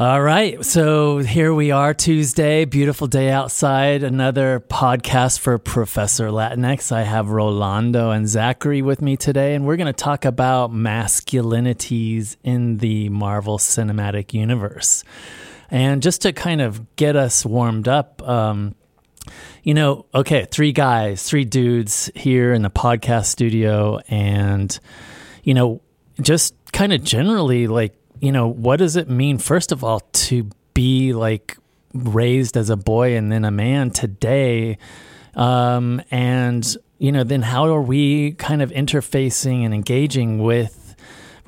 All right. So here we are, Tuesday, beautiful day outside. Another podcast for Professor Latinx. I have Rolando and Zachary with me today, and we're going to talk about masculinities in the Marvel Cinematic Universe. And just to kind of get us warmed up, um, you know, okay, three guys, three dudes here in the podcast studio, and, you know, just kind of generally like you know, what does it mean, first of all, to be like raised as a boy and then a man today? Um, and, you know, then how are we kind of interfacing and engaging with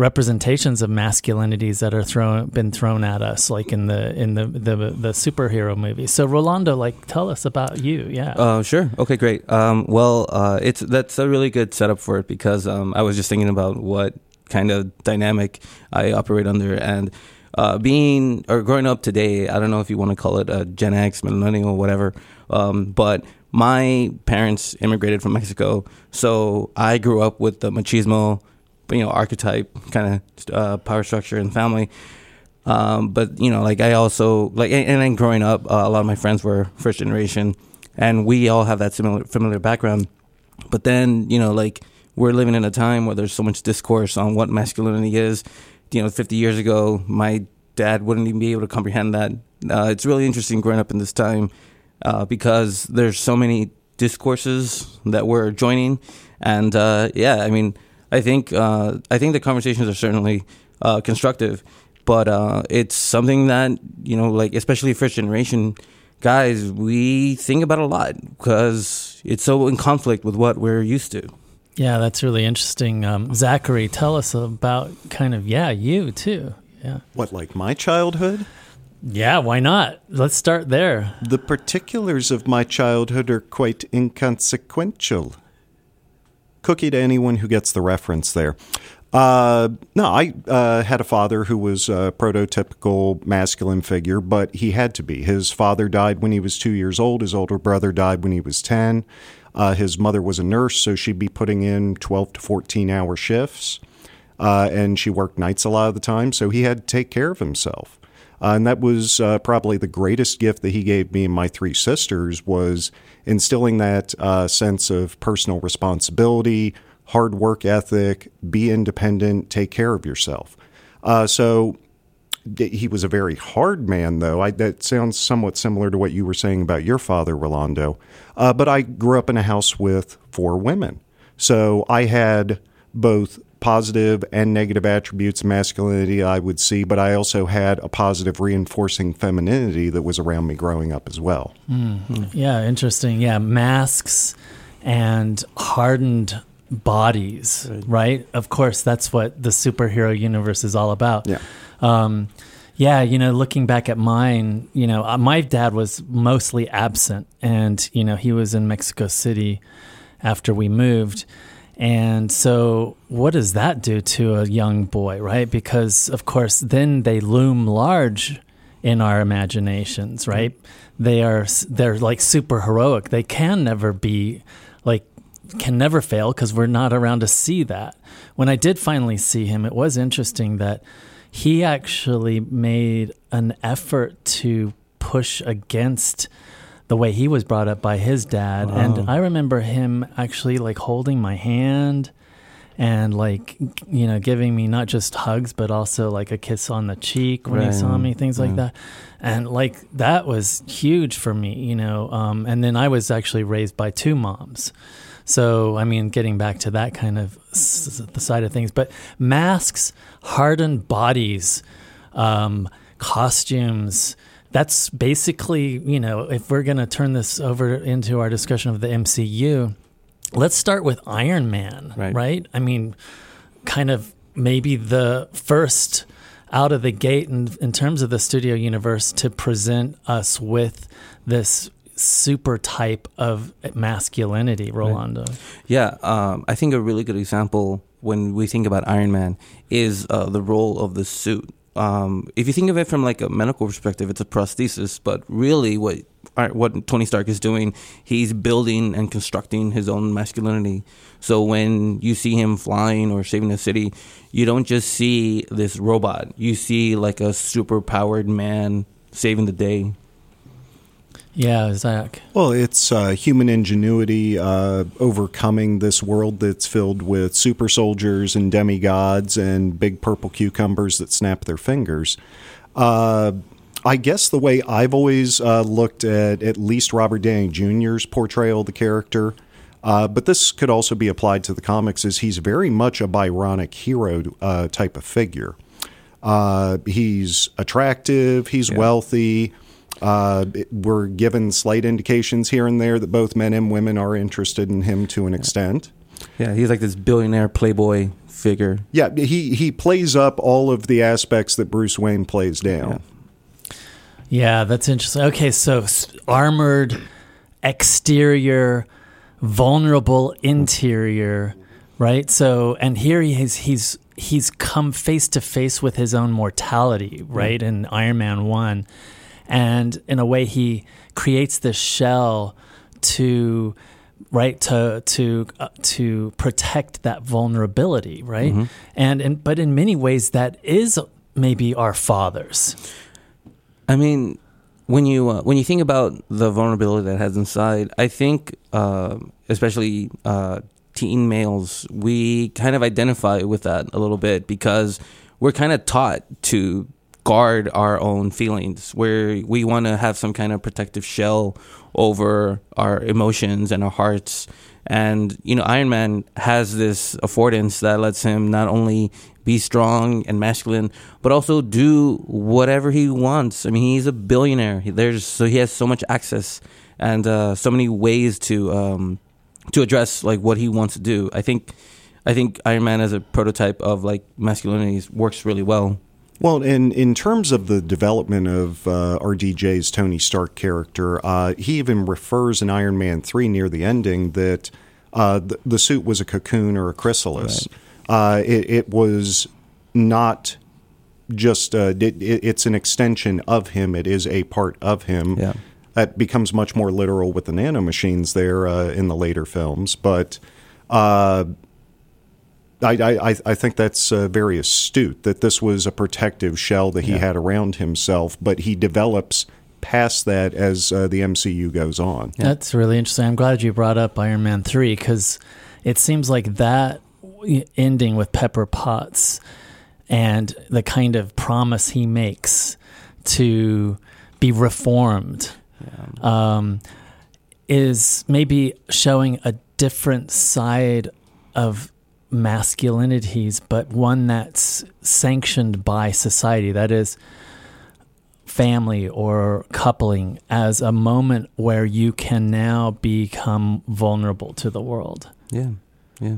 representations of masculinities that are thrown been thrown at us like in the in the the, the superhero movie so rolando like tell us about you. Yeah. Uh, sure. Okay great. Um, well uh, it's that's a really good setup for it because um, i was just thinking about what kind of dynamic I operate under. And uh, being or growing up today, I don't know if you want to call it a Gen X, millennial, whatever, um, but my parents immigrated from Mexico, so I grew up with the machismo, you know, archetype kind of uh, power structure and family. Um, but you know, like I also like, and, then growing up, uh, a lot of my friends were first generation, and we all have that similar familiar background. But then, you know, like we're living in a time where there's so much discourse on what masculinity is. You know, 50 years ago, my dad wouldn't even be able to comprehend that. Uh, it's really interesting growing up in this time uh, because there's so many discourses that we're joining, and uh, yeah, I mean, I think uh, I think the conversations are certainly uh, constructive, but uh, it's something that you know, like especially first generation guys, we think about a lot because it's so in conflict with what we're used to. Yeah, that's really interesting. Um, Zachary, tell us about kind of, yeah, you too. Yeah. What, like my childhood? Yeah, why not? Let's start there. The particulars of my childhood are quite inconsequential. Cookie to anyone who gets the reference there. Uh, no, I uh, had a father who was a prototypical masculine figure, but he had to be. His father died when he was two years old. His older brother died when he was 10. Uh, his mother was a nurse, so she'd be putting in 12 to 14 hour shifts. Uh, and she worked nights a lot of the time, so he had to take care of himself. Uh, and that was uh, probably the greatest gift that he gave me and my three sisters was instilling that uh, sense of personal responsibility, hard work ethic, be independent, take care of yourself. Uh, so he was a very hard man, though. I, that sounds somewhat similar to what you were saying about your father, Rolando. Uh, but I grew up in a house with four women. So I had both positive and negative attributes of masculinity I would see, but I also had a positive reinforcing femininity that was around me growing up as well. Mm-hmm. Yeah, interesting. Yeah, masks and hardened bodies, right. right. Of course, that's what the superhero universe is all about. Yeah. Um, yeah, you know, looking back at mine, you know, uh, my dad was mostly absent, and you know, he was in Mexico City after we moved. And so, what does that do to a young boy, right? Because, of course, then they loom large in our imaginations, right? They are they're like super heroic. They can never be like can never fail because we're not around to see that. When I did finally see him, it was interesting that he actually made an effort to push against the way he was brought up by his dad. Wow. And I remember him actually like holding my hand and like you know giving me not just hugs but also like a kiss on the cheek when right. he saw me things like that and like that was huge for me you know um, and then i was actually raised by two moms so, I mean, getting back to that kind of s- the side of things, but masks, hardened bodies, um, costumes. That's basically, you know, if we're going to turn this over into our discussion of the MCU, let's start with Iron Man, right? right? I mean, kind of maybe the first out of the gate in, in terms of the studio universe to present us with this super type of masculinity, Rolando. Right. Yeah, um, I think a really good example when we think about Iron Man is uh, the role of the suit. Um, if you think of it from like a medical perspective, it's a prosthesis, but really what uh, what Tony Stark is doing. He's building and constructing his own masculinity. So when you see him flying or saving a city, you don't just see this robot. You see like a super powered man saving the day. Yeah, Zach. Well, it's uh, human ingenuity uh, overcoming this world that's filled with super soldiers and demigods and big purple cucumbers that snap their fingers. Uh, I guess the way I've always uh, looked at at least Robert Downey Jr.'s portrayal of the character, uh, but this could also be applied to the comics, is he's very much a Byronic hero uh, type of figure. he's attractive, he's Yeah. wealthy. Uh, we're given slight indications here and there that both men and women are interested in him to an extent. Yeah, he's like this billionaire playboy figure. Yeah, he he plays up all of the aspects that Bruce Wayne plays down. Yeah, that's interesting. Okay, so armored exterior, vulnerable interior, right? So, and here he is, he's he's come face to face with his own mortality, right? In Iron Man 1. And in a way he creates this shell to right to to uh, to protect that vulnerability, right? And and but in many ways that is maybe our fathers. I mean, when you uh, when you think about the vulnerability that has inside, I think, uh, especially uh, teen males, we kind of identify with that a little bit because we're kind of taught to guard our own feelings, where we want to have some kind of protective shell over our emotions and our hearts. And you know, Iron Man has this affordance that lets him not only be strong and masculine, but also do whatever he wants. I mean, he's a billionaire. He- There's so he has so much access and uh, so many ways to um, to address like what he wants to do. I think I think Iron Man as a prototype of like masculinity works really well. Well, in in terms of the development of uh, RDJ's Tony Stark character, uh, he even refers in Iron Man three near the ending that uh, the, the suit was a cocoon or a chrysalis. Uh, it, it was not just uh, it, it- it's an extension of him. It is a part of him. Yeah. That becomes much more literal with the nanomachines there uh, in the later films, but. I, I, I think that's uh, very astute that this was a protective shell that he Yeah. had around himself, but he develops past that as uh, the MCU goes on. Yeah. That's really interesting. I'm glad you brought up Iron Man 3 because it seems like that ending with Pepper Potts and the kind of promise he makes to be reformed um, is maybe showing a different side of masculinities, but one that's sanctioned by society. That is, family or coupling as a moment where you can now become vulnerable to the world. Yeah, yeah.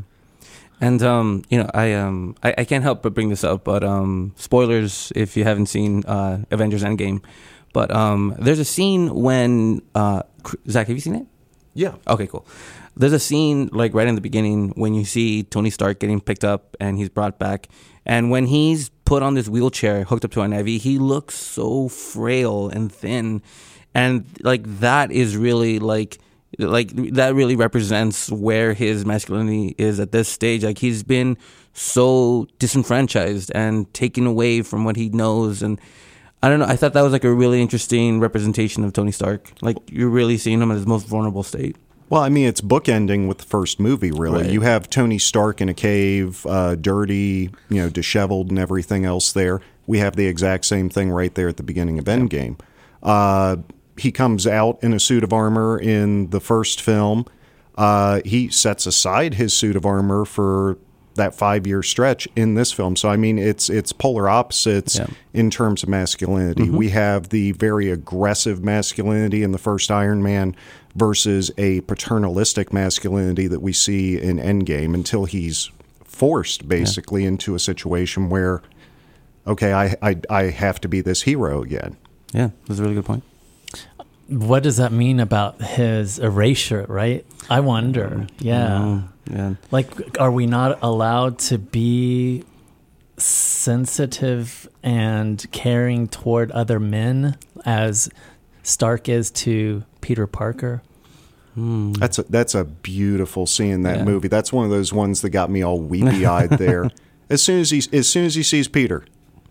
And um, you know, I um, I, I can't help but bring this up, but um, spoilers if you haven't seen uh, Avengers Endgame. But um, there's a scene when uh, Zach, have you seen it? Yeah. Okay, cool. There's a scene like right in the beginning when you see Tony Stark getting picked up and he's brought back, and when he's put on this wheelchair hooked up to an IV, he looks so frail and thin, and like that is really like like that really represents where his masculinity is at this stage. Like he's been so disenfranchised and taken away from what he knows and. I don't know. I thought that was like a really interesting representation of Tony Stark. Like you're really seeing him at his most vulnerable state. Well, I mean, it's bookending with the first movie, really. Right. You have Tony Stark in a cave, uh, dirty, you know, disheveled and everything else there. We have the exact same thing right there at the beginning of Endgame. Uh, he comes out in a suit of armor in the first film. Uh, he sets aside his suit of armor for that five year stretch in this film. So I mean, it's it's polar opposites Yeah. in terms of masculinity. We have the very aggressive masculinity in the first Iron Man versus a paternalistic masculinity that we see in Endgame until he's forced basically into a situation where, okay, I, I I have to be this hero again. Yeah, that's a really good point. What does that mean about his erasure, right? I wonder. Yeah. Mm, yeah. Like, are we not allowed to be sensitive and caring toward other men as Stark is to Peter Parker. That's a, that's a beautiful scene in that Yeah. movie. That's one of those ones that got me all weepy eyed there. As soon as he as soon as he sees Peter,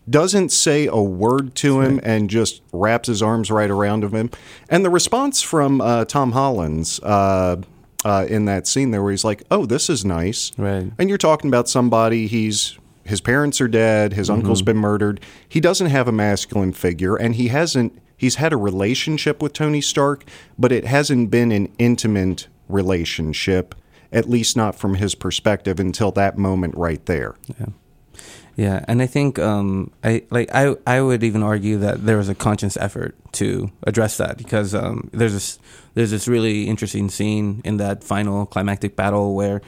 doesn't say a word to him and just wraps his arms right around of him. And the response from uh, Tom Holland's uh, uh, in that scene there, where he's like, "Oh, this is nice," Right. And you're talking about somebody he's his parents are dead, his uncle's been murdered. He doesn't have a masculine figure, and he hasn't. He's had a relationship with Tony Stark, but it hasn't been an intimate relationship, at least not from his perspective until that moment right there. Yeah, Yeah, and I think um, I like I I would even argue that there was a conscious effort to address that because um, there's this there's this really interesting scene in that final climactic battle where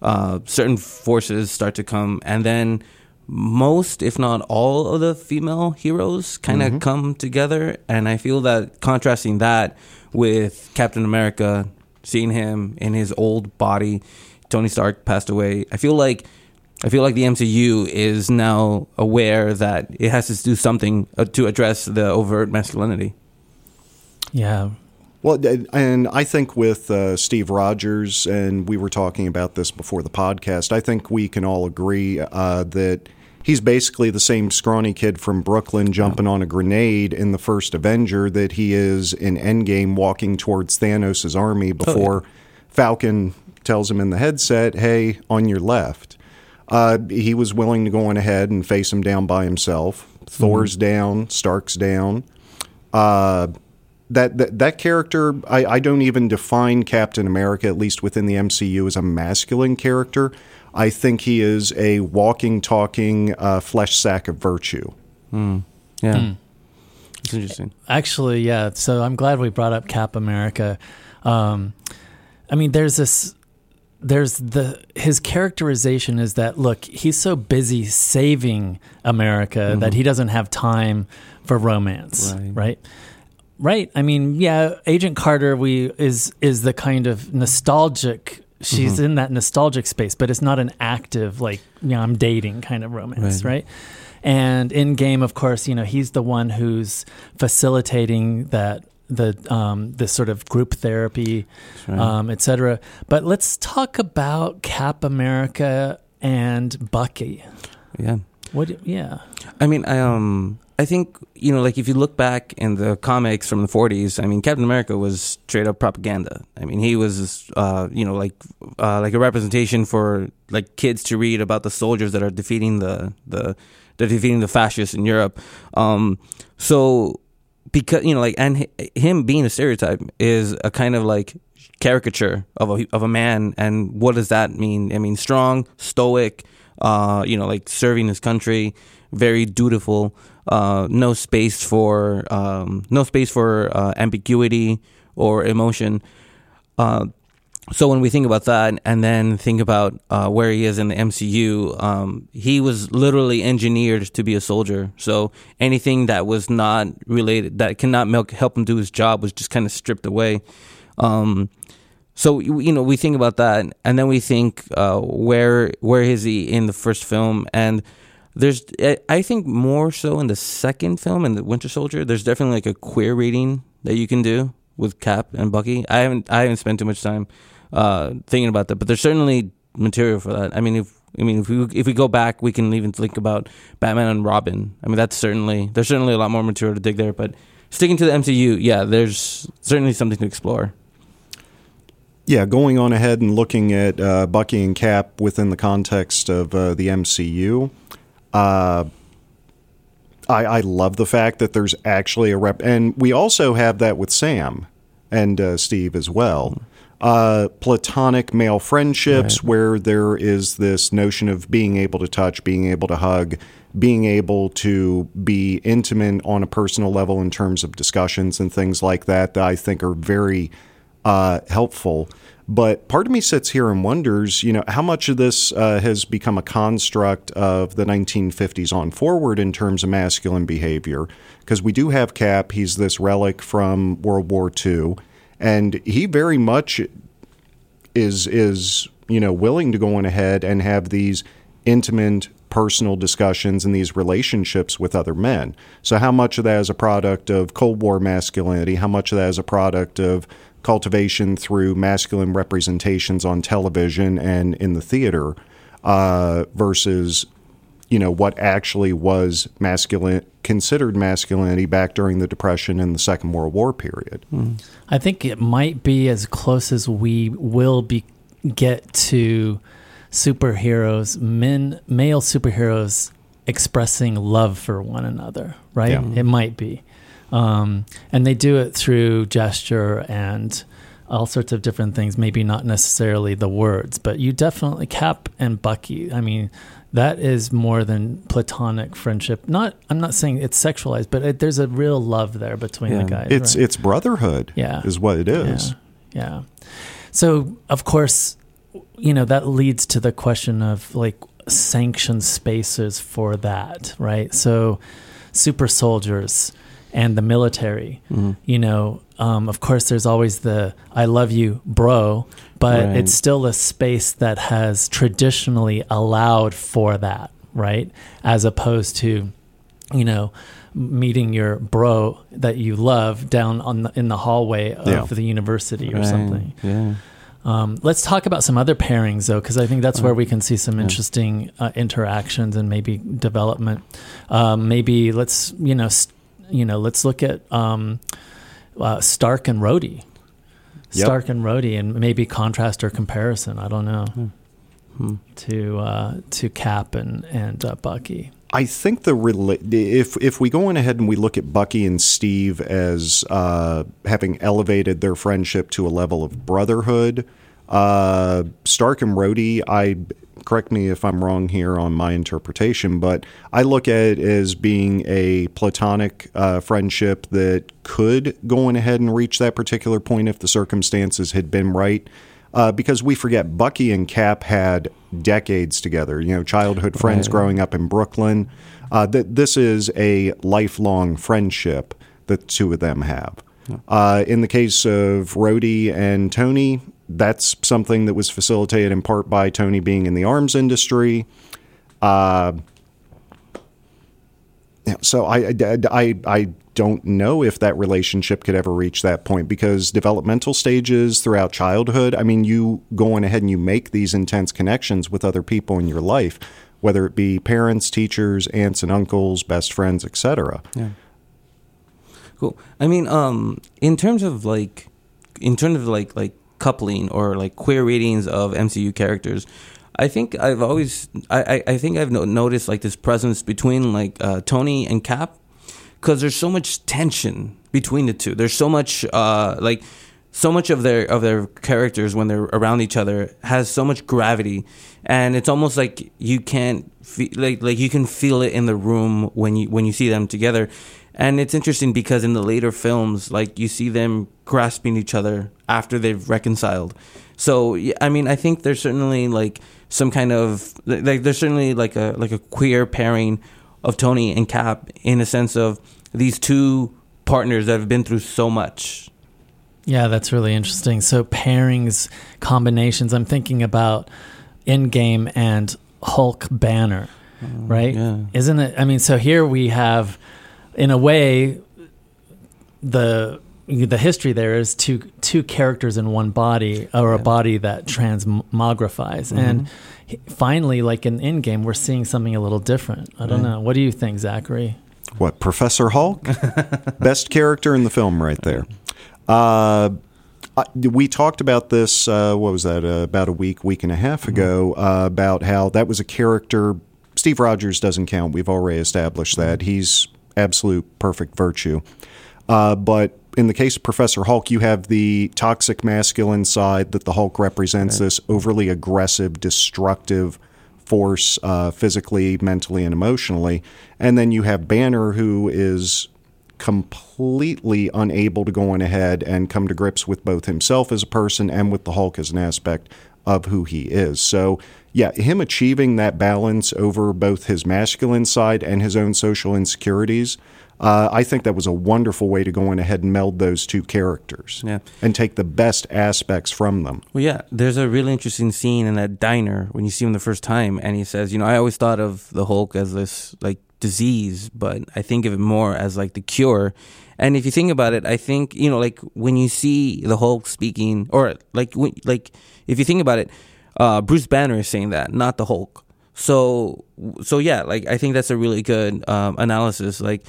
uh, certain forces start to come, and then most, if not all, of the female heroes kind of come together, and I feel that contrasting that with Captain America, seeing him in his old body, Tony Stark passed away. I feel like I feel like the MCU is now aware that it has to do something uh, to address the overt masculinity. Yeah. Well, and I think with uh, Steve Rogers, and we were talking about this before the podcast, I think we can all agree uh, that he's basically the same scrawny kid from Brooklyn jumping on a grenade in the first Avenger that he is in Endgame walking towards Thanos' army before Falcon tells him in the headset, hey, on your left. Uh, he was willing to go on ahead and face him down by himself. Thor's down, Stark's down. Uh, that, that that character, I, I don't even define Captain America, at least within the MCU, as a masculine character. I think he is a walking, talking uh, flesh sack of virtue. Yeah, it's interesting. Actually, yeah. So I'm glad we brought up Cap America. Um, I mean, there's this. There's the his characterization is that look he's so busy saving America that he doesn't have time for romance, Right. right? Right. I mean, yeah, Agent Carter we is is the kind of nostalgic she's in that nostalgic space, but it's not an active like, you know, I'm dating kind of romance, Right. right? And Endgame, of course, you know, he's the one who's facilitating that the um, this sort of group therapy, right. um, et cetera. But let's talk about Cap America and Bucky. Yeah, What? Yeah. I mean, I um, I think you know, like if you look back in the comics from the '40s, I mean, Captain America was straight up propaganda. I mean, he was, uh, you know, like uh, like a representation for like kids to read about the soldiers that are defeating the the they're defeating the fascists in Europe. Um, so because you know, like, and hi- him being a stereotype is a kind of like caricature of a of a man. And what does that mean? I mean, strong, stoic, uh, you know, like serving his country, very dutiful. Uh, no space for um, no space for uh, ambiguity or emotion. Uh, so when we think about that, and then think about uh, where he is in the MCU, um, he was literally engineered to be a soldier. So anything that was not related, that cannot help him do his job, was just kind of stripped away. Um, so you know we think about that, and then we think uh, where where is he in the first film, and there's I- I think more so in the second film in the Winter Soldier. There's definitely like a queer reading that you can do with Cap and Bucky. I haven't I haven't spent too much time uh, thinking about that, but there's certainly material for that. I mean, if I mean if we if we go back, we can even think about Batman and Robin. I mean, that's certainly there's certainly a lot more material to dig there, but. Sticking to the MCU, yeah, there's certainly something to explore. Yeah, going on ahead and looking at uh, Bucky and Cap within the context of uh, the MCU, uh, I, I love the fact that there's actually a rep, and we also have that with Sam and uh, Steve as well. Uh, platonic male friendships Right. where there is this notion of being able to touch, being able to hug, being able to be intimate on a personal level in terms of discussions and things like that that I think are very uh, helpful. But part of me sits here and wonders, you know, how much of this uh, has become a construct of the 1950s on forward in terms of masculine behavior? Because we do have Cap; he's this relic from World War II, and he very much is is you know willing to go on ahead and have these intimate interpersonal discussions and these relationships with other men. So, how much of that is a product of Cold War masculinity? How much of that is a product of cultivation through masculine representations on television and in the theater uh, versus you know what actually was masculine considered masculinity back during the depression and the second world war period I think it might be as close as we will be get to superheroes, men, male superheroes expressing love for one another, right? Yeah. It might be. Um, and they do it through gesture and all sorts of different things, maybe not necessarily the words, but you definitely, Cap and Bucky, I mean, that is more than platonic friendship. Not, I'm not saying it's sexualized, but it, there's a real love there between Yeah. the guys. it's right? it's brotherhood Yeah. is what it is Yeah. Yeah. So, of course, you know, that leads to the question of like sanctioned spaces for that, right? So, super soldiers and the military, you know, um, of course, there's always the I love you, bro, but Right. it's still a space that has traditionally allowed for that, right? As opposed to, you know, meeting your bro that you love down on the, in the hallway of Yeah. the university or Right. something. Yeah. Um, let's talk about some other pairings though, because I think that's where we can see some interesting uh, interactions and maybe development. Um, maybe let's you know st- you know let's look at um, uh, Stark and Rhodey. Yep. Stark and Rhodey, and maybe contrast or comparison. I don't know Hmm. to uh, to Cap and and uh, Bucky. I think the if if we go on ahead and we look at Bucky and Steve as uh, having elevated their friendship to a level of brotherhood, uh, Stark and Rhodey, I correct me if I'm wrong here on my interpretation, but I look at it as being a platonic uh, friendship that could go on ahead and reach that particular point if the circumstances had been right. Uh, because we forget Bucky and Cap had decades together, you know, childhood friends Right. growing up in Brooklyn. Uh, that this is a lifelong friendship that the two of them have. Uh, in the case of Rhodey and Tony, that's something that was facilitated in part by Tony being in the arms industry. Uh, so I, I, I, I don't know if that relationship could ever reach that point because developmental stages throughout childhood, I mean, you go on ahead and you make these intense connections with other people in your life, whether it be parents, teachers, aunts and uncles, best friends, etc. Yeah. Cool. I mean, um, in terms of like, in terms of like like coupling or like queer readings of MCU characters, I think I've always I I, think I've no, noticed like this presence between like uh, Tony and Cap because there's so much tension between the two. There's so much uh like so much of their of their characters when they're around each other has so much gravity. And it's almost like you can't fe- like like you can feel it in the room when you when you see them together. And it's interesting because in the later films like you see them grasping each other after they've reconciled. So i mean i think there's certainly like some kind of like there's certainly like a like a queer pairing of tony and cap in a sense of these two partners that have been through so much Yeah, that's really interesting. So pairings, combinations. I'm thinking about Endgame and Hulk Banner, mm, right? yeah. Isn't it? I mean, so here we have, in a way, the the history there is two two characters in one body, or a body that transmogrifies, and finally, like in Endgame, we're seeing something a little different. I don't Right. know. What do you think, Zachary? What, Professor Hulk? Best character in the film, right there. Uh, I- we talked about this, uh, what was that, uh, about a week, week and a half ago, uh, about how that was a character. Steve Rogers doesn't count. We've already established that. He's absolute perfect virtue. Uh, but in the case of Professor Hulk, you have the toxic masculine side that the Hulk represents this overly aggressive, destructive force uh, physically, mentally, and emotionally. And then you have Banner, who is completely unable to go on ahead and come to grips with both himself as a person and with the Hulk as an aspect of who he is. So, yeah, him achieving that balance over both his masculine side and his own social insecurities, Uh, I think that was a wonderful way to go in ahead and meld those two characters Yeah. and take the best aspects from them. Well, yeah, there's a really interesting scene in that diner when you see him the first time, and he says, "You know, I always thought of the Hulk as this like disease, but I think of it more as like the cure." And if you think about it, I think you know, like when you see the Hulk speaking, or like when, like if you think about it, uh, Bruce Banner is saying that, not the Hulk. So, so yeah, like I think that's a really good um, analysis. Like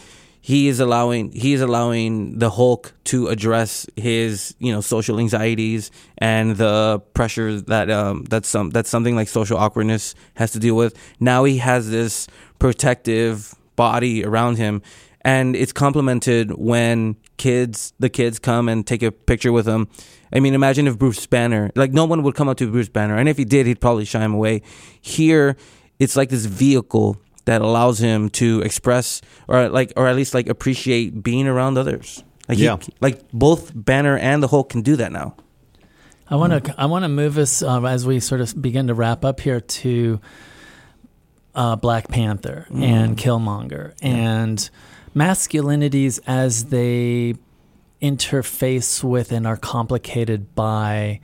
he is allowing he is allowing the Hulk to address his you know social anxieties and the pressure that um that's some that's something like social awkwardness has to deal with. Now he has this protective body around him and it's complemented when kids the kids come and take a picture with him. I mean, imagine if Bruce Banner, like no one would come up to Bruce Banner, and if he did, he'd probably shy him away. Here, it's like this vehicle that allows him to express, or like, or at least like appreciate being around others. Like, he- Yeah. like both Banner and the Hulk can do that now. I want to I want to move us um, as we sort of begin to wrap up here to uh, Black Panther and Killmonger and masculinities as they interface with and are complicated by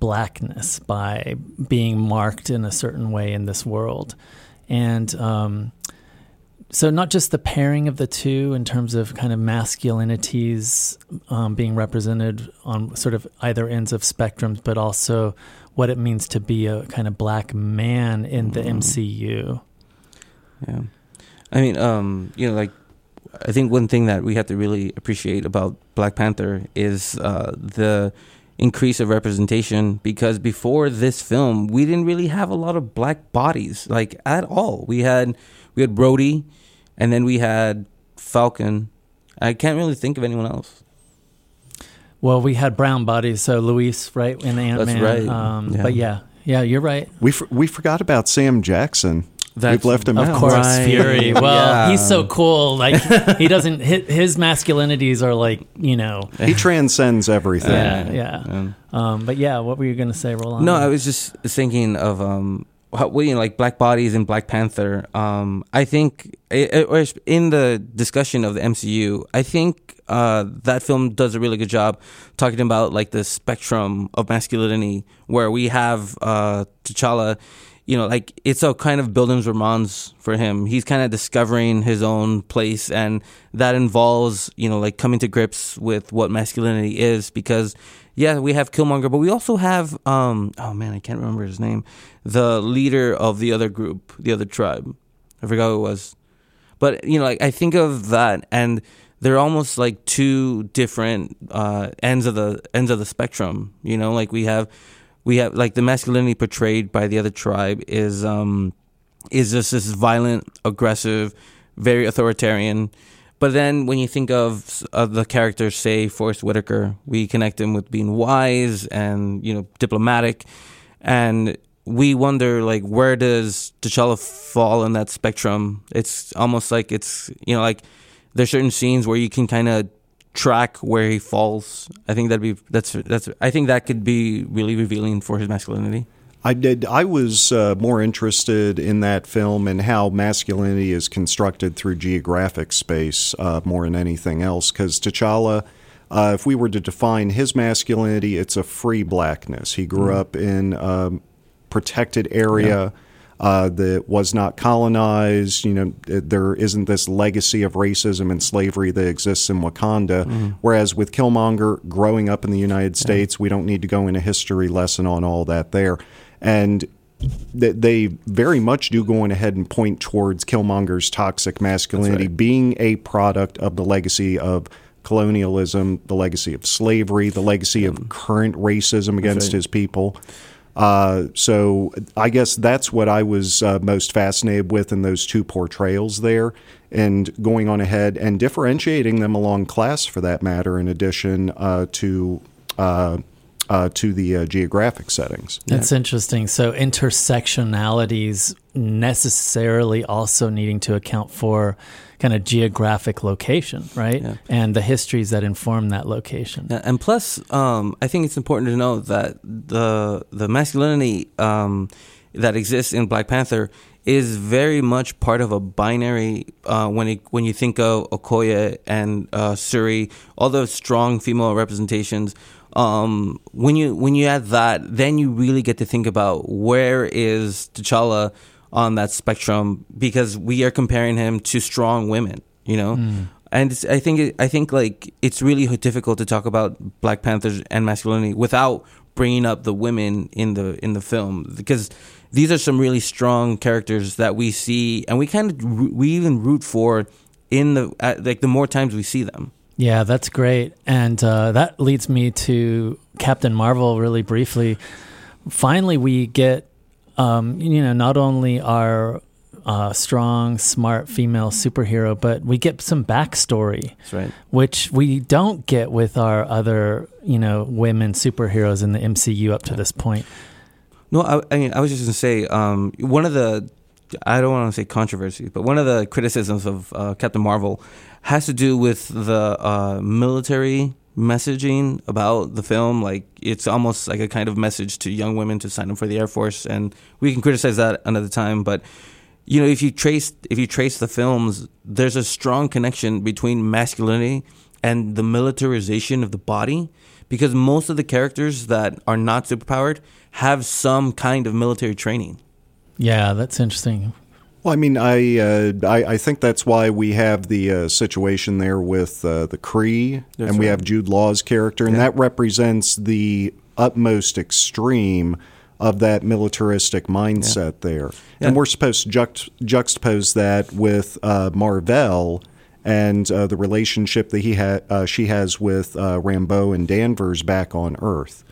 blackness, by being marked in a certain way in this world, and um, so not just the pairing of the two in terms of kind of masculinities um, being represented on sort of either ends of spectrums, but also what it means to be a kind of black man in the MCU. Yeah. I mean, um, you know, like I think one thing that we have to really appreciate about Black Panther is uh, the increase of representation because before this film, we didn't really have a lot of black bodies like at all. We had we had Rhodey, and then we had Falcon. I can't really think of anyone else. Well, we had brown bodies, so Luis, right, in the Ant Man. right. Um, Yeah. But yeah, yeah, you're right. We, for, we forgot about Sam Jackson. That's- We've left him Of out. course, Right. Fury. Well, Yeah. he's so cool. Like he doesn't hit his masculinities are like you know. He transcends everything. Yeah, yeah. Um, Um, but yeah, what were you going to say, Roland? No, I was just thinking of um, how, well, you know, like Black Bodies and Black Panther. Um, I think, it, it- or in the discussion of the MCU, I think uh, that film does a really good job talking about like the spectrum of masculinity, where we have uh, T'Challa. You know, like it's a kind of Bildungsromans for him. He's kind of discovering his own place, and that involves, you know, like coming to grips with what masculinity is. Because, yeah, we have Killmonger, but we also have, um, oh man, I can't remember his name, the leader of the other group, the other tribe. I forgot who it was, but you know, like I think of that, and they're almost like two different uh, ends of the ends of the spectrum. You know, like we have we have like the masculinity portrayed by the other tribe is um is just this violent, aggressive, very authoritarian. But then when you think of the characters, say Forest Whitaker, we connect him with being wise and you know diplomatic, and we wonder like where does T'Challa fall in that spectrum? It's almost like it's you know like there's certain scenes where you can kind of track where he falls. I think that'd be that's that's I think that could be really revealing for his masculinity. I did. I was uh, more interested in that film and how masculinity is constructed through geographic space uh, more than anything else. Because T'Challa, uh, if we were to define his masculinity, it's a free blackness. He grew up in a protected area. Uh, that was not colonized. You know, there isn't this legacy of racism and slavery that exists in Wakanda. Whereas with Killmonger, growing up in the United States, we don't need to go in a history lesson on all that there. And th- they very much do go on ahead and point towards Killmonger's toxic masculinity right. being a product of the legacy of colonialism, the legacy of slavery, the legacy of current racism against right. his people. Uh, so I guess that's what I was uh, most fascinated with in those two portrayals there, and going on ahead and differentiating them along class for that matter, in addition uh, to uh, uh, to the geographic settings. That's interesting. So intersectionalities necessarily also needing to account for kind of geographic location, right? Yeah. And the histories that inform that location. Yeah, and plus, um, I think it's important to know that the the masculinity um, that exists in Black Panther is very much part of a binary uh, when it, when you think of Okoye and uh, Shuri, all those strong female representations. Um, when you when you add that, then you really get to think about where is T'Challa on that spectrum because we are comparing him to strong women, you know. Mm. And it's, I think I think like it's really difficult to talk about Black Panthers and masculinity without bringing up the women in the in the film because these are some really strong characters that we see and we kind of we even root for in the like the more times we see them. Yeah, that's great. And uh, that leads me to Captain Marvel really briefly. Finally, we get, um, you know, not only our uh, strong, smart female superhero, but we get some backstory, That's right. which we don't get with our other, you know, women superheroes in the MCU up to this point. No, I, I mean I was just gonna say um, one of the I don't want to say controversies, but one of the criticisms of uh, Captain Marvel has to do with the uh, military messaging about the film. Like it's almost like a kind of message to young women to sign up for the Air Force, and we can criticize that another time. But you know, if you trace if you trace the films, there's a strong connection between masculinity and the militarization of the body, because most of the characters that are not superpowered have some kind of military training. Yeah, that's interesting. Well, I mean, I, uh, I I think that's why we have the uh, situation there with uh, the Kree, That's and we right. have Jude Law's character, and Yeah. that represents the utmost extreme of that militaristic mindset there. Yeah. And we're supposed to juxt- juxtapose that with uh, Mar-Vell and uh, the relationship that he ha- uh, she has with uh, Rambeau and Danvers back on Earth.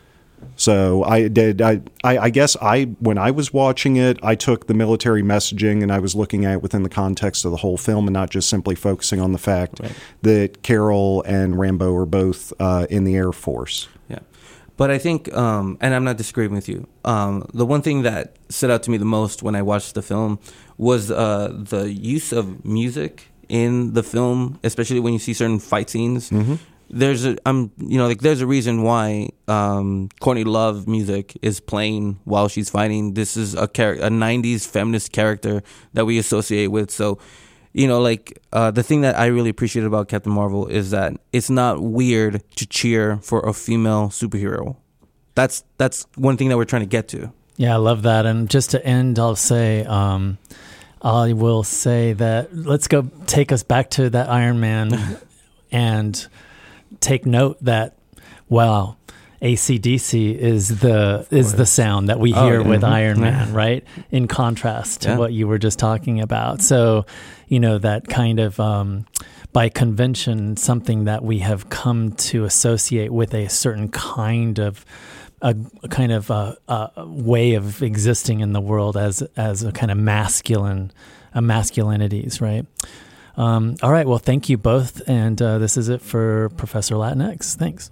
So I did. I, I I guess I when I was watching it, I took the military messaging and I was looking at it within the context of the whole film and not just simply focusing on the fact Right. that Carol and Rambeau are both uh, in the Air Force. Yeah. But I think, um, and I'm not disagreeing with you. Um, the one thing that stood out to me the most when I watched the film was uh, the use of music in the film, especially when you see certain fight scenes. There's a, I'm, you know, like there's a reason why um, Courtney Love music is playing while she's fighting. This is a char- a '90s feminist character that we associate with. So, you know, like uh, the thing that I really appreciate about Captain Marvel is that it's not weird to cheer for a female superhero. That's that's one thing that we're trying to get to. Yeah, I love that. And just to end, I'll say, um, I will say that let's go take us back to that Iron Man and take note that, wow, AC/DC is the is the sound that we Oh, hear yeah. with Mhm. Iron Man, right? In contrast to Yeah. what you were just talking about. So, you know, that kind of um, by convention, something that we have come to associate with a certain kind of a, a kind of a, a way of existing in the world as as a kind of masculine, a masculinities, right? Um, all right. Well, thank you both, and uh, this is it for Professor Latinx. Thanks.